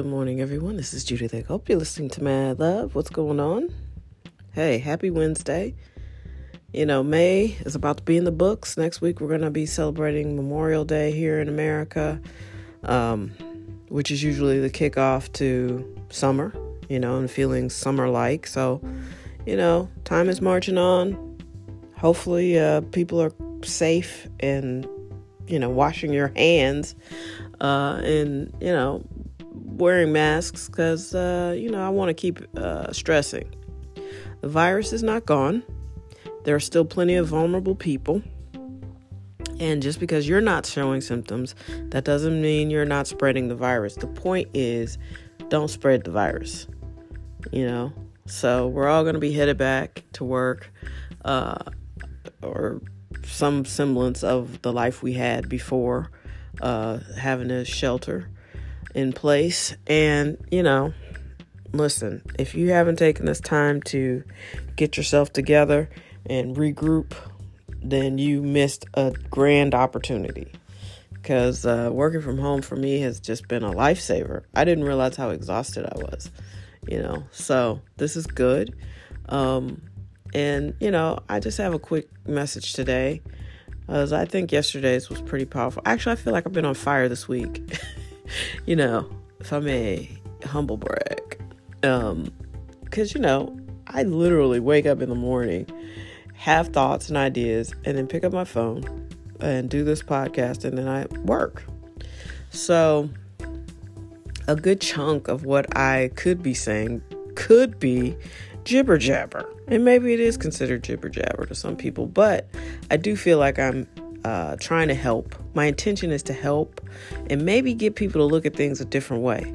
Good morning, everyone. This is Judith. I hope you're listening to Mad Love. What's going on? Hey, happy Wednesday. You know, May is about to be in the books. Next week, we're going to be celebrating Memorial Day here in America, um, which is usually the kickoff to summer, you know, and feeling summer like. So, you know, time is marching on. Hopefully, uh, people are safe and, you know, washing your hands uh, and, you know, wearing masks because, uh, you know, I want to keep uh, stressing. The virus is not gone. There are still plenty of vulnerable people. And just because you're not showing symptoms, that doesn't mean you're not spreading the virus. The point is, don't spread the virus. You know? So we're all going to be headed back to work uh, or some semblance of the life we had before uh, having a shelter in place. And, you know, listen, if you haven't taken this time to get yourself together and regroup, then you missed a grand opportunity. Because uh, working from home for me has just been a lifesaver. I didn't realize how exhausted I was, you know. So this is good. Um, and, you know, I just have a quick message today. As I think yesterday's was pretty powerful. Actually, I feel like I've been on fire this week. you know, if I may humble brag. Um, cause you know, I literally wake up in the morning, have thoughts and ideas, and then pick up my phone and do this podcast, and then I work. So, a good chunk of what I could be saying could be jibber jabber. And maybe it is considered jibber jabber to some people, but I do feel like I'm uh, trying to help. My intention is to help and maybe get people to look at things a different way.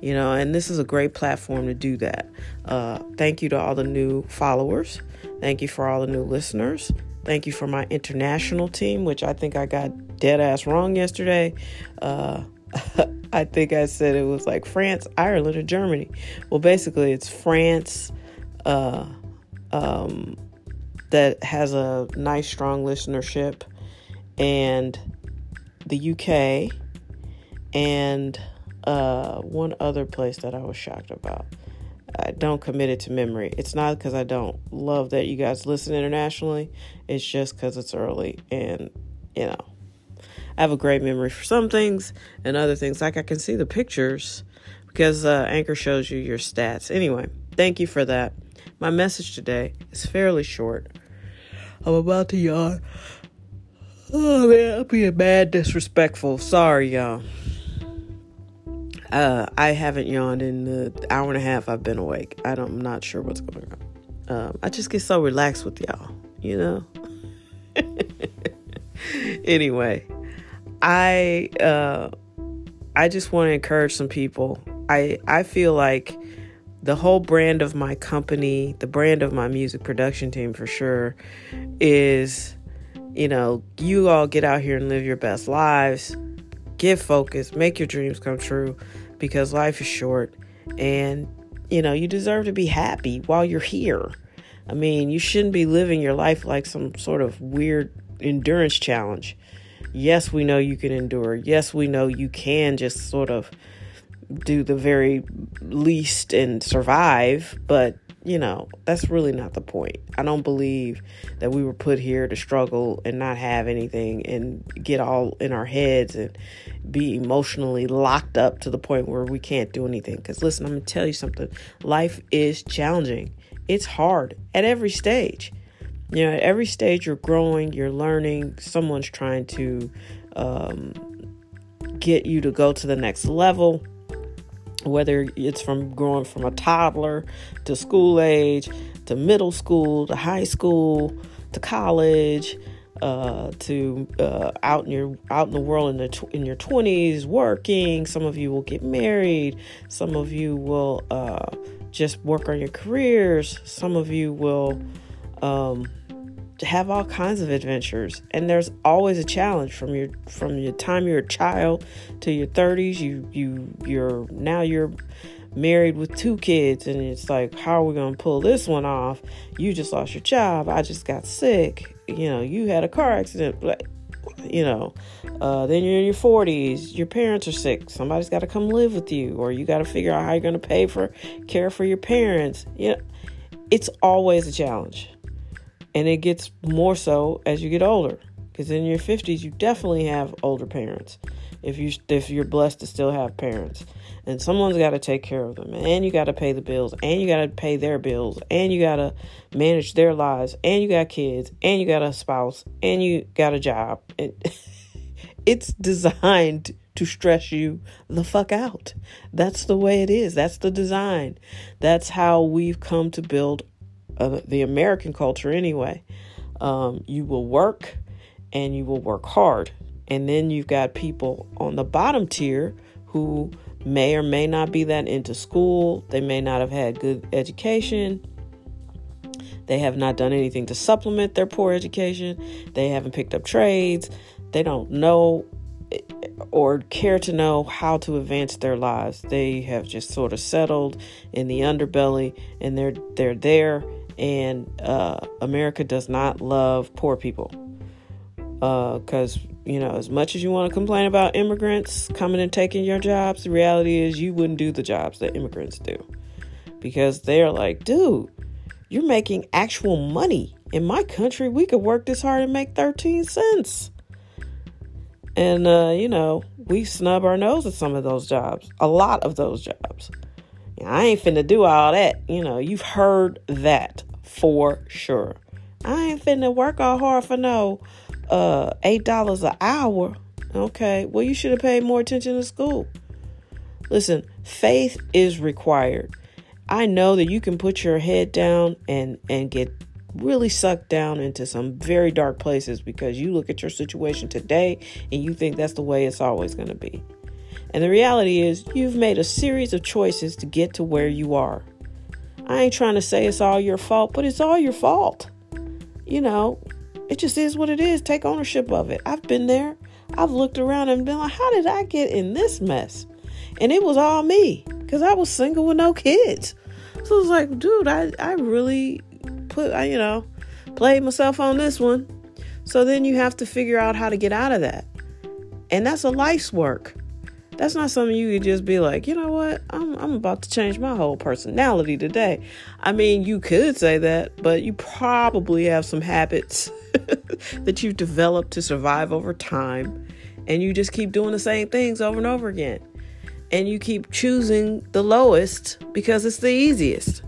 You know, and this is a great platform to do that. Uh, thank you to all the new followers. Thank you for all the new listeners. Thank you for my international team, which I think I got dead ass wrong yesterday. Uh, I think I said it was like France, Ireland, or Germany. Well, basically, it's France uh, um, that has a nice, strong listenership and the UK and uh, one other place that I was shocked about. I don't commit it to memory. It's not because I don't love that you guys listen internationally. It's just because it's early and, you know, I have a great memory for some things and other things. Like I can see the pictures because uh, Anchor shows you your stats. Anyway, thank you for that. My message today is fairly short. I'm about to yawn. Oh man, I'm being bad disrespectful. Sorry, y'all. Uh, I haven't yawned in the hour and a half I've been awake. I don't, I'm not sure what's going on. Um, I just get so relaxed with y'all, you know. anyway, I uh, I just want to encourage some people. I I feel like the whole brand of my company, the brand of my music production team for sure, is you know, you all get out here and live your best lives, get focused, make your dreams come true because life is short and, you know, you deserve to be happy while you're here. I mean, you shouldn't be living your life like some sort of weird endurance challenge. Yes, we know you can endure. Yes, we know you can just sort of do the very least and survive, but you know, that's really not the point. I don't believe that we were put here to struggle and not have anything and get all in our heads and be emotionally locked up to the point where we can't do anything. Because listen, I'm going to tell you something life is challenging, it's hard at every stage. You know, at every stage you're growing, you're learning, someone's trying to um, get you to go to the next level whether it's from growing from a toddler to school age to middle school to high school to college uh, to uh, out in your out in the world in the tw- in your 20s working. Some of you will get married. Some of you will uh, just work on your careers. Some of you will um, have all kinds of adventures and there's always a challenge from your from your time you're a child to your 30s you you you're now you're married with two kids and it's like how are we going to pull this one off you just lost your job i just got sick you know you had a car accident like you know. Uh, then you're in your 40s, your parents are sick, somebody's got to come live with you, or you got to figure out how you're going to pay for care for your parents. You know, it's always a challenge. And it gets more so as you get older. Because in your 50s, you definitely have older parents if you if you're blessed to still have parents. And someone's got to take care of them and you got to pay the bills and you got to pay their bills and you got to manage their lives and you got kids and you got a spouse and you got a job. It, it's designed to stress you the fuck out. That's the way it is. That's the design. That's how we've come to build uh, the american culture anyway um, you will work and you will work hard and then you've got people on the bottom tier who may or may not be that into school. They may not have had good education. They have not done anything to supplement their poor education. They haven't picked up trades. They don't know or care to know how to advance their lives. They have just sort of settled in the underbelly and they're they're there and uh, America does not love poor people. Because uh, you know as much as you want to complain about immigrants coming and taking your jobs the reality is you wouldn't do the jobs that immigrants do. Because they're like dude you're making actual money. In my country we could work this hard and make 13 cents. And uh, you know we snub our nose at some of those jobs a lot of those jobs i ain't finna do all that. You know you've heard that for sure. I ain't finna work all hard for no uh eight dollars an hour. Okay well you should have paid more attention to school. Listen faith is required. I know that you can put your head down and and get really sucked down into some very dark places because you look at your situation today and you think that's the way it's always going to be and the reality is you've made a series of choices to get to where you are i ain't trying to say it's all your fault but it's all your fault you know it just is what it is. Take ownership of it. I've been there. I've looked around and been like, how did I get in this mess? And it was all me because I was single with no kids. So it's like, dude, I, I really put, I, you know, played myself on this one. So then you have to figure out how to get out of that. And that's a life's work. That's not something you could just be like, you know what? I'm, I'm about to change my whole personality today. I mean, you could say that, but you probably have some habits that you've developed to survive over time. And you just keep doing the same things over and over again. And you keep choosing the lowest because it's the easiest,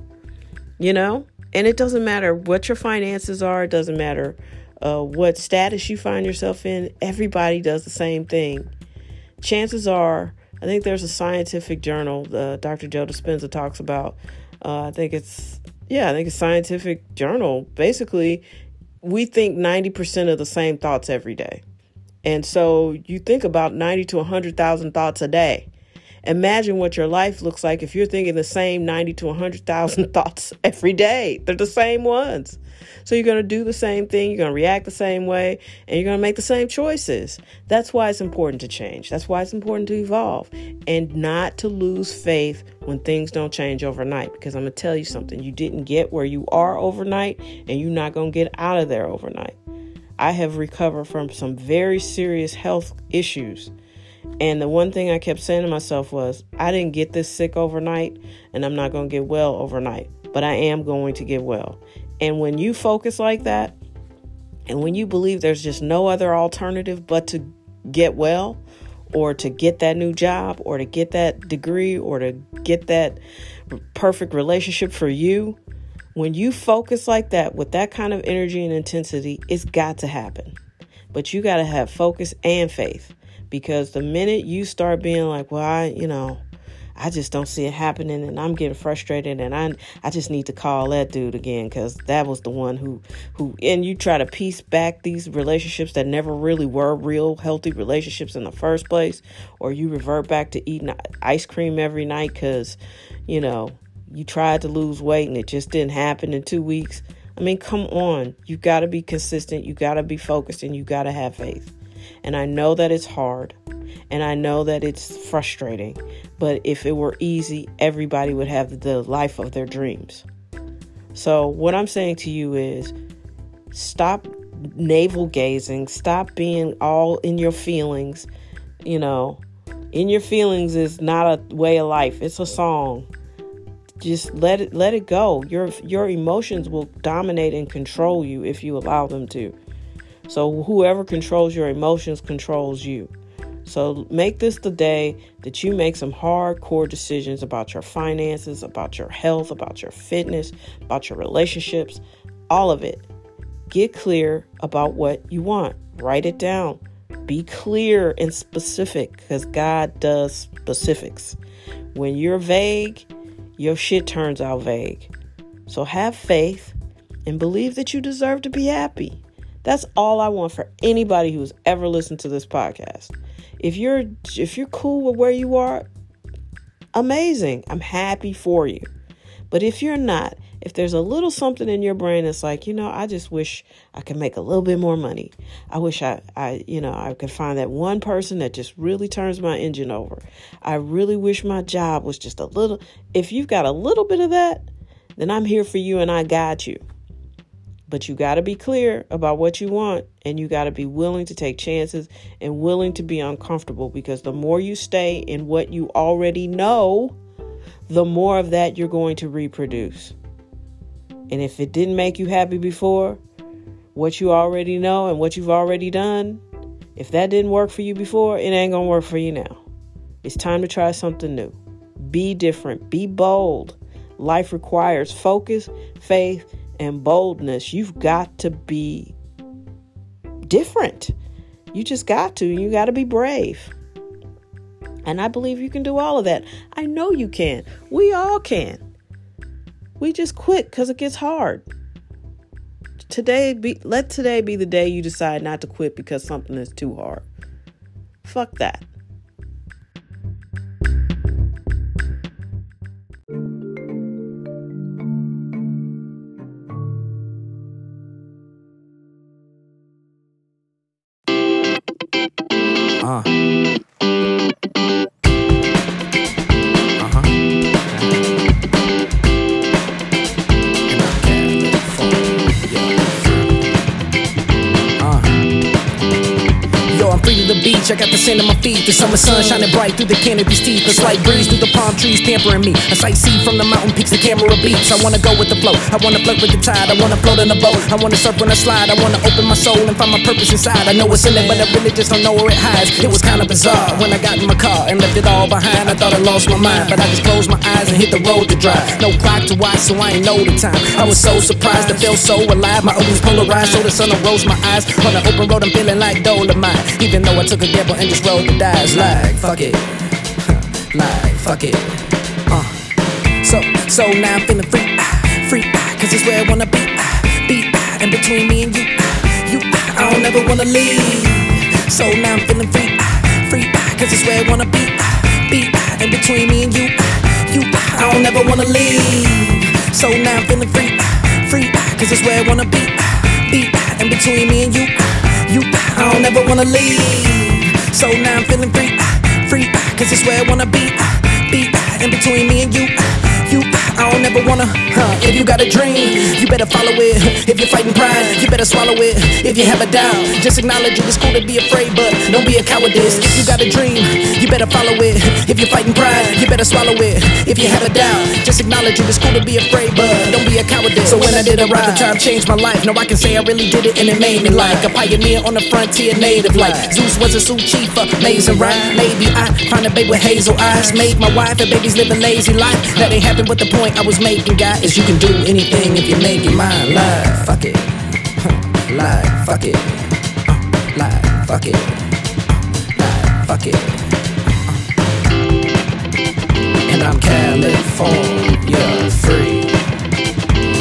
you know? And it doesn't matter what your finances are, it doesn't matter uh, what status you find yourself in. Everybody does the same thing chances are, I think there's a scientific journal, uh, Dr. Joe Dispenza talks about. Uh, I think it's, yeah, I think it's scientific journal. Basically, we think 90% of the same thoughts every day. And so you think about 90 to 100,000 thoughts a day. Imagine what your life looks like if you're thinking the same 90 to 100,000 thoughts every day. They're the same ones. So you're going to do the same thing, you're going to react the same way, and you're going to make the same choices. That's why it's important to change. That's why it's important to evolve and not to lose faith when things don't change overnight. Because I'm going to tell you something you didn't get where you are overnight, and you're not going to get out of there overnight. I have recovered from some very serious health issues. And the one thing I kept saying to myself was, I didn't get this sick overnight, and I'm not going to get well overnight, but I am going to get well. And when you focus like that, and when you believe there's just no other alternative but to get well, or to get that new job, or to get that degree, or to get that perfect relationship for you, when you focus like that with that kind of energy and intensity, it's got to happen. But you got to have focus and faith because the minute you start being like, well, I, you know, I just don't see it happening and I'm getting frustrated and I I just need to call that dude again cuz that was the one who who and you try to piece back these relationships that never really were real healthy relationships in the first place or you revert back to eating ice cream every night cuz you know you tried to lose weight and it just didn't happen in 2 weeks. I mean, come on. You got to be consistent, you got to be focused and you got to have faith. And I know that it's hard and I know that it's frustrating, but if it were easy, everybody would have the life of their dreams. So, what I'm saying to you is stop navel gazing. Stop being all in your feelings. You know, in your feelings is not a way of life. It's a song. Just let it let it go. Your your emotions will dominate and control you if you allow them to. So whoever controls your emotions controls you. So make this the day that you make some hardcore decisions about your finances, about your health, about your fitness, about your relationships, all of it. Get clear about what you want. Write it down. Be clear and specific because God does specifics. When you're vague, your shit turns out vague. So have faith and believe that you deserve to be happy. That's all I want for anybody who's ever listened to this podcast. If you're if you're cool with where you are, amazing. I'm happy for you. But if you're not, if there's a little something in your brain that's like, you know, I just wish I could make a little bit more money. I wish I, I, you know, I could find that one person that just really turns my engine over. I really wish my job was just a little. If you've got a little bit of that, then I'm here for you and I got you. But you got to be clear about what you want and you got to be willing to take chances and willing to be uncomfortable because the more you stay in what you already know, the more of that you're going to reproduce. And if it didn't make you happy before, what you already know and what you've already done, if that didn't work for you before, it ain't going to work for you now. It's time to try something new. Be different, be bold. Life requires focus, faith, and boldness. You've got to be different. You just got to. You got to be brave. And I believe you can do all of that. I know you can. We all can. We just quit because it gets hard. Today be let today be the day you decide not to quit because something is too hard. Fuck that. I got the sand on my feet. The summer sun shining bright through the canopy's teeth. A slight breeze through the palm trees pampering me. A sight see from the mountain peaks, the camera beats. I wanna go with the flow. I wanna float with the tide. I wanna float in a boat. I wanna surf on a slide. I wanna open my soul and find my purpose inside. I know it's in it, but I really just don't know where it hides. It was kinda bizarre when I got in my car and left it all behind. I thought I lost my mind, but I just closed my eyes and hit the road to drive. No clock to watch, so I ain't know the time. I was so surprised, I felt so alive. My open's polarized, so the sun arose my eyes. On the open road, I'm feeling like Dolomite. Even though I took a gamble and just rolled the dice dies like fuck it, like fuck it. Uh. So so now I'm feeling free, ah, free, ah, cause it's where I wanna be, ah, be, ah, and between me and you, ah, you, ah, I don't ever wanna leave. So now I'm feeling free, ah, free, ah, cause it's where I wanna be, ah, be, ah, and between me and you, ah, you, ah, I don't ever wanna leave. So now I'm feeling free, ah, free, ah, cause it's where I wanna be, ah, be, ah, and between me and you, ah, you, I don't ever wanna leave. So now I'm feeling free, uh, free, uh, cause it's where I wanna be, uh, be, in between me and you, I don't ever wanna, huh? If you got a dream, you better follow it. If you're fighting pride, you better swallow it. If you have a doubt, just acknowledge it. It's cool to be afraid, but don't be a cowardice. If you got a dream, you better follow it. If you're fighting pride, you better swallow it. If you have a doubt, just acknowledge it. It's cool to be afraid, but don't be a cowardice. So when I did arrive, the time changed my life. Now I can say I really did it, and it made me like a pioneer on the frontier, native like Zeus was a suit chief, amazing, right? Maybe I find a babe with hazel eyes, make my wife and babies live a lazy life. That ain't happen with the point I was making, guy, is you can do anything if you make your mind like fuck it, like fuck it, uh, like fuck it, like fuck it. Uh, and I'm California free,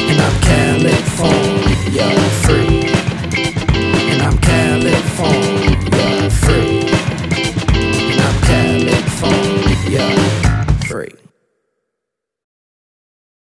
and I'm California.